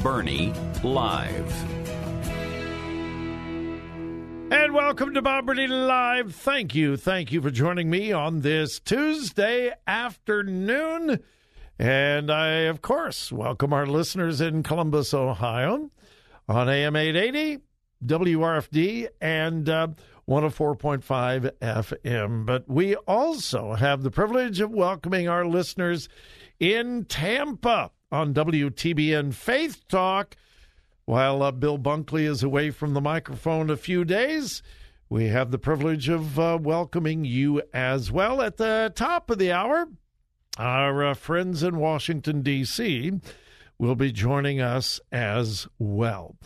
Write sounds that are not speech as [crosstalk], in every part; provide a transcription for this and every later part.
Burney Live. And welcome to Bob Burney Live. Thank you. Thank you for joining me on this Tuesday afternoon. And I, of course, welcome our listeners in Columbus, Ohio on AM 880, WRFD, and uh, 104.5 FM. But we also have the privilege of welcoming our listeners in Tampa on WTBN Faith Talk. While uh, Bill Bunkley is away from the microphone a few days, we have the privilege of uh, welcoming you as well. At the top of the hour, our uh, friends in Washington, D.C. will be joining us as well.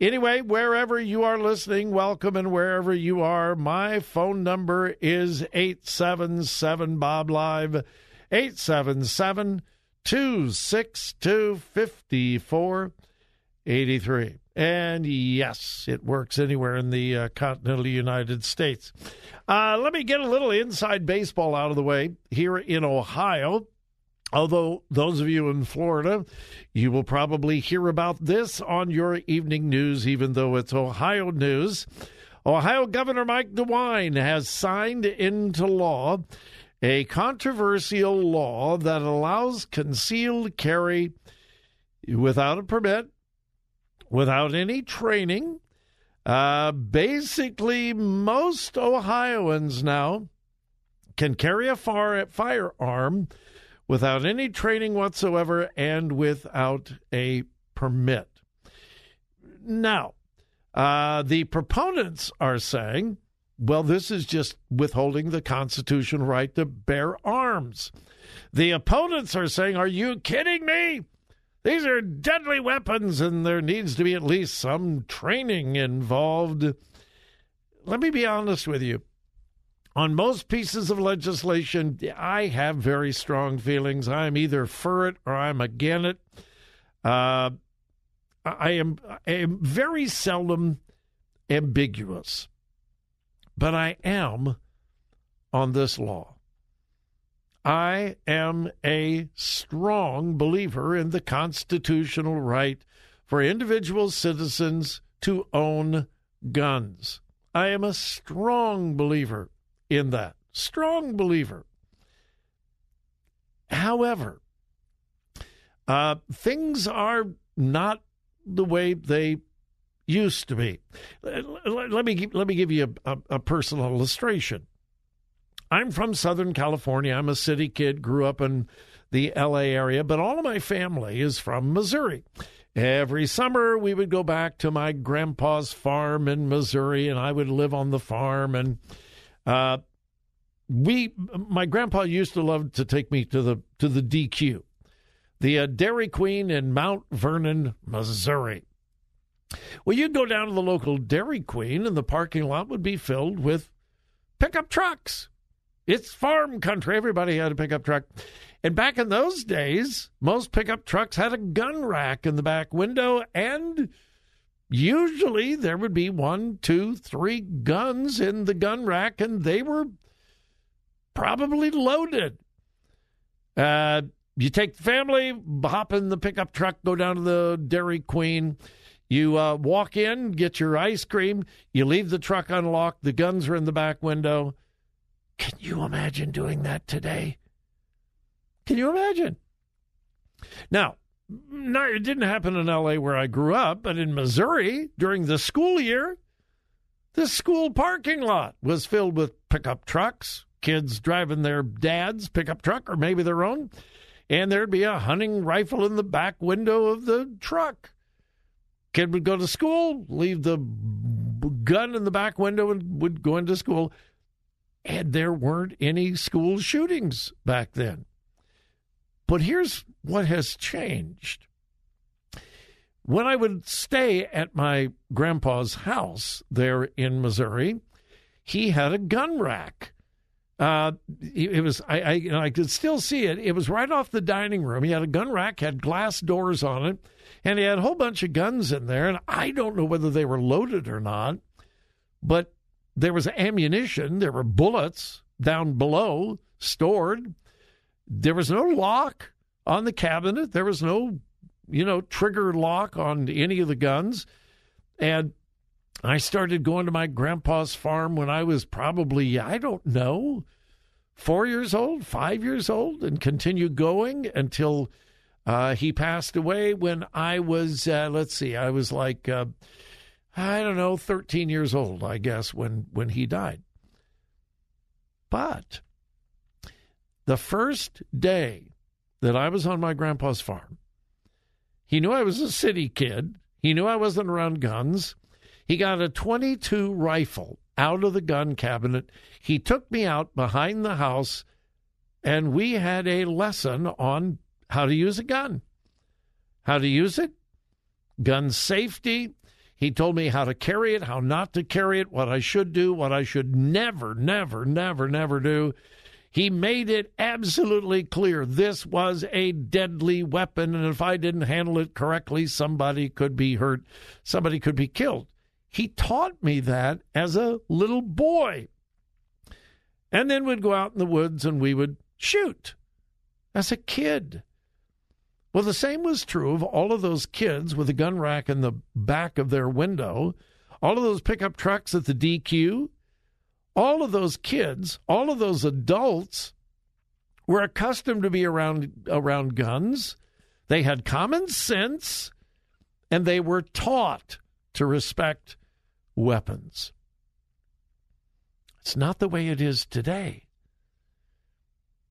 Anyway, wherever you are listening, welcome, and wherever you are, my phone number is 877 Bob Live, 877 262 5483. And yes, it works anywhere in the uh, continental United States. Uh, let me get a little inside baseball out of the way here in Ohio. Although those of you in Florida, you will probably hear about this on your evening news, even though it's Ohio news. Ohio Governor Mike DeWine has signed into law a controversial law that allows concealed carry without a permit, without any training. Uh, basically, most Ohioans now can carry a far, firearm without any training whatsoever and without a permit. Now, uh, the proponents are saying, well, this is just withholding the constitutional right to bear arms. The opponents are saying, are you kidding me? These are deadly weapons, and there needs to be at least some training involved. Let me be honest with you on most pieces of legislation, I have very strong feelings. I'm either for it or I'm against it. Uh, I am I am very seldom ambiguous, but I am on this law. I am a strong believer in the constitutional right for individual citizens to own guns. I am a strong believer in that. Strong believer. However, uh, things are not the way they used to be. Let me let me give you a, a, a personal illustration. I'm from Southern California. I'm a city kid. Grew up in the L.A. area, but all of my family is from Missouri. Every summer, we would go back to my grandpa's farm in Missouri, and I would live on the farm and uh, we, my grandpa used to love to take me to the to the DQ, the uh, Dairy Queen in Mount Vernon, Missouri. Well, you'd go down to the local Dairy Queen, and the parking lot would be filled with pickup trucks. It's farm country. Everybody had a pickup truck. And back in those days, most pickup trucks had a gun rack in the back window, and usually there would be one, two, three guns in the gun rack, and they were probably loaded. Uh, you take the family, hop in the pickup truck, go down to the Dairy Queen. You uh, walk in, get your ice cream. You leave the truck unlocked. The guns are in the back window. Can you imagine doing that today? Can you imagine? Now, not, it didn't happen in LA where I grew up, but in Missouri during the school year, the school parking lot was filled with pickup trucks, kids driving their dad's pickup truck or maybe their own, and there'd be a hunting rifle in the back window of the truck. Kid would go to school, leave the gun in the back window, and would go into school. And there weren't any school shootings back then. But here's what has changed. When I would stay at my grandpa's house there in Missouri, he had a gun rack. Uh, it was I, I I could still see it. It was right off the dining room. He had a gun rack, had glass doors on it, and he had a whole bunch of guns in there, and I don't know whether they were loaded or not, but there was ammunition, there were bullets down below stored. There was no lock on the cabinet. There was no, you know, trigger lock on any of the guns. And I started going to my grandpa's farm when I was probably, I don't know, four years old, five years old, and continued going until uh, he passed away when I was, uh, let's see, I was like, uh, I don't know, 13 years old, I guess, when, when he died. But the first day that I was on my grandpa's farm, he knew I was a city kid. He knew I wasn't around guns. He got a 22 rifle out of the gun cabinet. He took me out behind the house, and we had a lesson on how to use a gun, how to use it, gun safety. He told me how to carry it, how not to carry it, what I should do, what I should never, never, never, never do. He made it absolutely clear this was a deadly weapon, and if I didn't handle it correctly, somebody could be hurt, somebody could be killed. He taught me that as a little boy. And then we'd go out in the woods and we would shoot as a kid. Well, the same was true of all of those kids with a gun rack in the back of their window, all of those pickup trucks at the DQ. All of those kids, all of those adults were accustomed to be around around guns. They had common sense and they were taught to respect weapons. It's not the way it is today.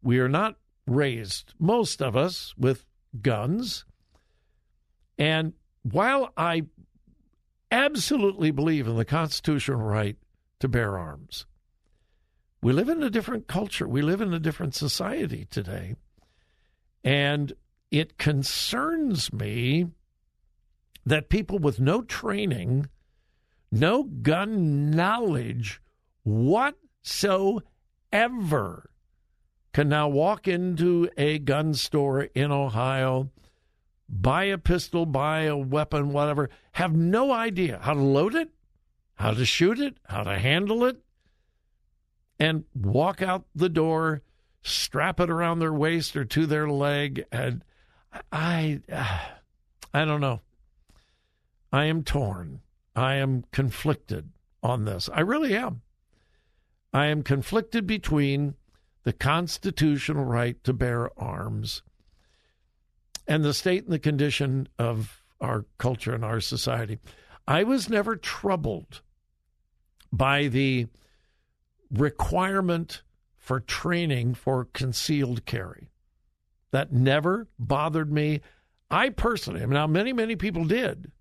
We are not raised, most of us, with guns. And while I absolutely believe in the constitutional right to bear arms, we live in a different culture. We live in a different society today. And it concerns me that people with no training, no gun knowledge whatsoever can now walk into a gun store in Ohio, buy a pistol, buy a weapon, whatever, have no idea how to load it, how to shoot it, how to handle it, and walk out the door, strap it around their waist or to their leg, and I, I don't know. I am torn. I am conflicted on this. I really am. I am conflicted between the constitutional right to bear arms, and the state and the condition of our culture and our society. I was never troubled by the requirement for training for concealed carry. That never bothered me. I personally, now many, many people did.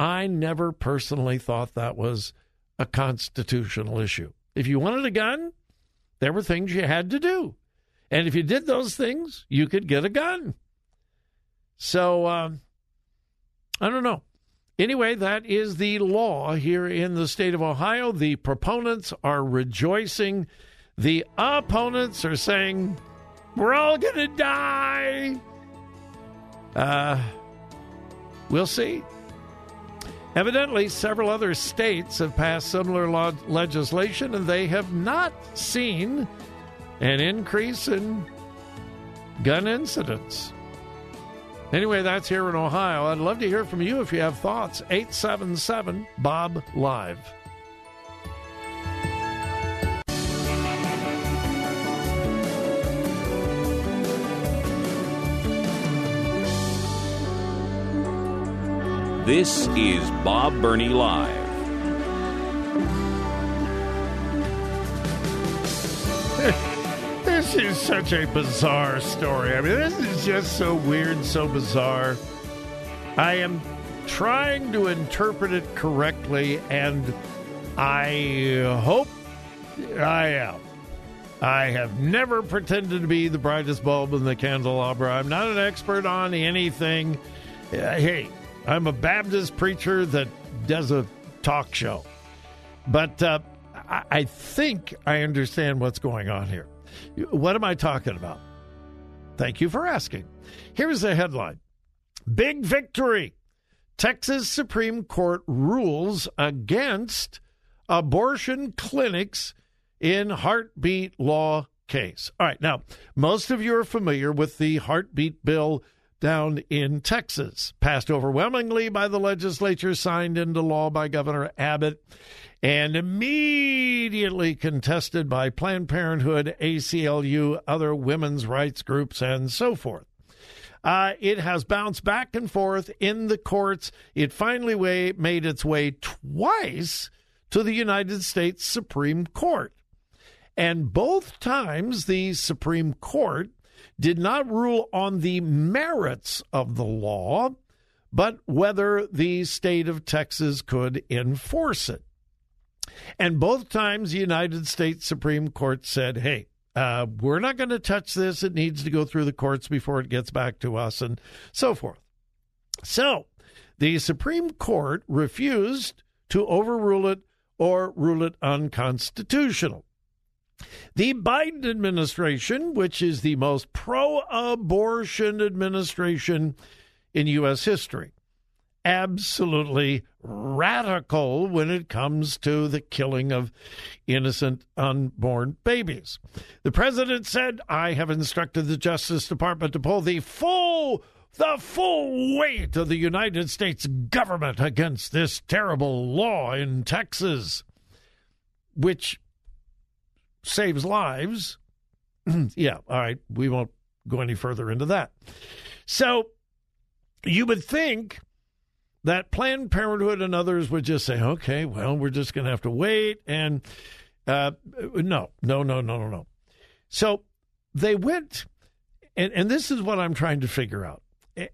I never personally thought that was a constitutional issue. If you wanted a gun, There were things you had to do. And if you did those things, you could get a gun. So, uh, I don't know. Anyway, that is the law here in the state of Ohio. The proponents are rejoicing. The opponents are saying, we're all going to die. Uh, we'll see. Evidently, several other states have passed similar law- legislation, and they have not seen an increase in gun incidents. Anyway, that's here in Ohio. I'd love to hear from you if you have thoughts. 877 Bob Live. This is Bob Burney Live. [laughs] This is such a bizarre story. I mean, this is just so weird, so bizarre. I am trying to interpret it correctly, and I hope I am. I have never pretended to be the brightest bulb in the candelabra. I'm not an expert on anything. Uh, Hey, I'm a Baptist preacher that does a talk show. But uh, I, I think I understand what's going on here. What am I talking about? Thank you for asking. Here's the headline Big victory. Texas Supreme Court rules against abortion clinics in heartbeat law case. All right, now, most of you are familiar with the heartbeat bill down in Texas, passed overwhelmingly by the legislature, signed into law by Governor Abbott, and immediately contested by Planned Parenthood, ACLU, other women's rights groups, and so forth. Uh, it has bounced back and forth in the courts. It finally way, made its way twice to the United States Supreme Court. And both times the Supreme Court did not rule on the merits of the law, but whether the state of Texas could enforce it. And both times the United States Supreme Court said, hey, uh, we're not going to touch this. It needs to go through the courts before it gets back to us, and so forth. So the Supreme Court refused to overrule it or rule it unconstitutional. The Biden administration, which is the most pro abortion administration in U.S. history, absolutely radical when it comes to the killing of innocent unborn babies. The president said, I have instructed the Justice Department to pull the full the full weight of the United States government against this terrible law in Texas, which saves lives. [clears throat] yeah, all right, we won't go any further into that. So you would think that Planned Parenthood and others would just say, okay, well, we're just going to have to wait. And uh, no, no, no, no, no, no. So they went, and, and this is what I'm trying to figure out.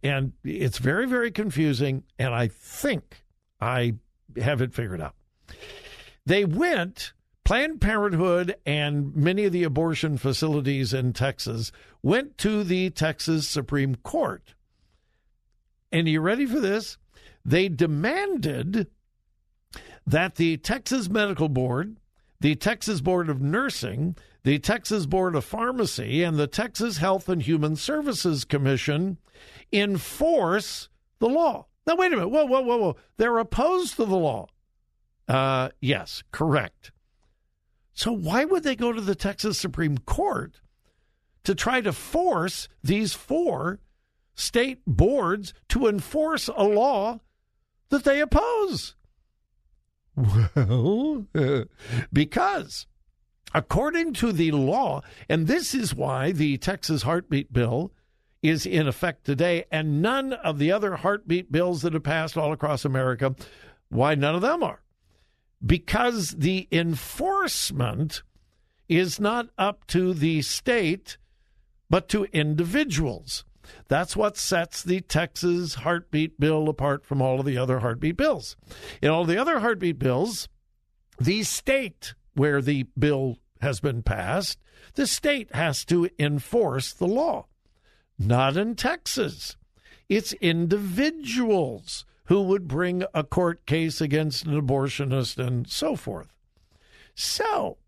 And it's very, very confusing. And I think I have it figured out. They went, Planned Parenthood and many of the abortion facilities in Texas went to the Texas Supreme Court. And are you ready for this? They demanded that the Texas Medical Board, the Texas Board of Nursing, the Texas Board of Pharmacy, and the Texas Health and Human Services Commission enforce the law. Now, wait a minute. Whoa, whoa, whoa, whoa. They're opposed to the law. Uh, yes, correct. So, why would they go to the Texas Supreme Court to try to force these four state boards to enforce a law that they oppose? Well, [laughs] because according to the law, and this is why the Texas heartbeat bill is in effect today, and none of the other heartbeat bills that have passed all across America, why none of them are? Because the enforcement is not up to the state, but to individuals. That's what sets the Texas heartbeat bill apart from all of the other heartbeat bills. In all the other heartbeat bills, the state where the bill has been passed, the state has to enforce the law. Not in Texas. It's individuals who would bring a court case against an abortionist and so forth. So,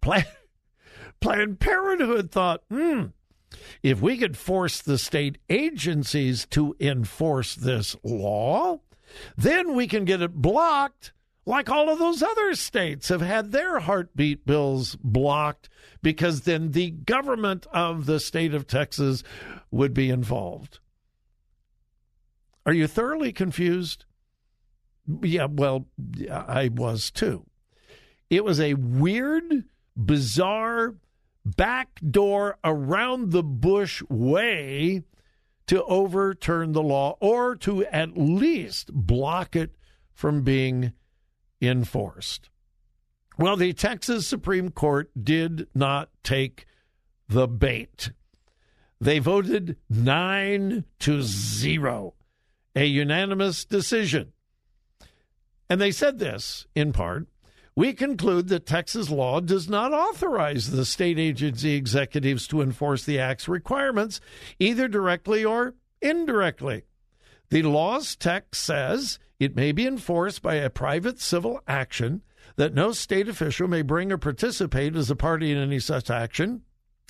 Planned, [laughs] Planned Parenthood thought, hmm, if we could force the state agencies to enforce this law, then we can get it blocked like all of those other states have had their heartbeat bills blocked because then the government of the state of Texas would be involved. Are you thoroughly confused? Yeah, well, I was too. It was a weird, bizarre, backdoor, around the bush way to overturn the law or to at least block it from being enforced. Well, the Texas Supreme Court did not take the bait. They voted 9 to 0, a unanimous decision. And they said this in part we conclude that Texas law does not authorize the state agency executives to enforce the Act's requirements, either directly or indirectly. The law's text says it may be enforced by a private civil action, that no state official may bring or participate as a party in any such action,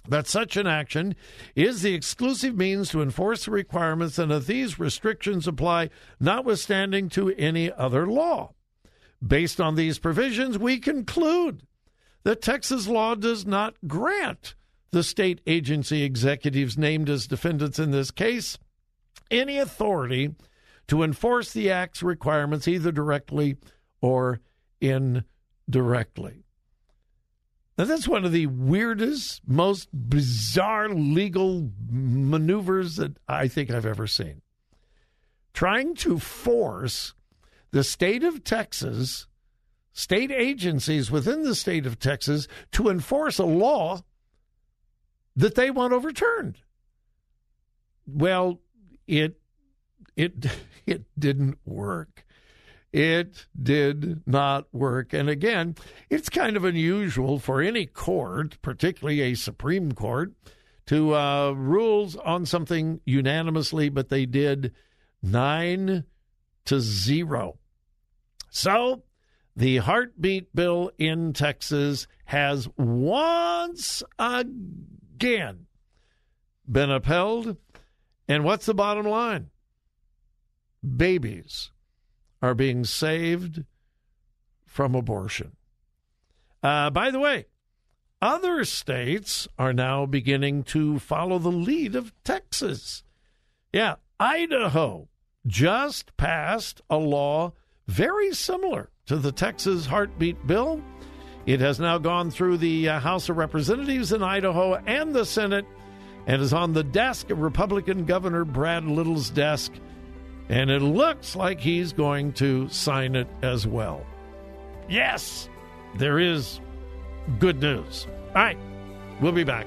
that such an action is the exclusive means to enforce the requirements, and that these restrictions apply notwithstanding to any other law. Based on these provisions, we conclude that Texas law does not grant the state agency executives named as defendants in this case any authority to enforce the Act's requirements either directly or indirectly. Now, that's one of the weirdest, most bizarre legal maneuvers that I think I've ever seen. Trying to force the state of Texas, state agencies within the state of Texas, to enforce a law that they want overturned. Well, it it [laughs] it didn't work. It did not work. And again, it's kind of unusual for any court, particularly a Supreme Court, to uh, rules on something unanimously, but they did nine to zero. So the heartbeat bill in Texas has once again been upheld. And what's the bottom line? Babies are being saved from abortion. Uh, by the way, other states are now beginning to follow the lead of Texas. Yeah, Idaho just passed a law very similar to the Texas heartbeat bill. It has now gone through the uh, House of Representatives in Idaho and the Senate and is on the desk of Republican Governor Brad Little's desk and it looks like he's going to sign it as well. Yes, there is good news. All right, we'll be back.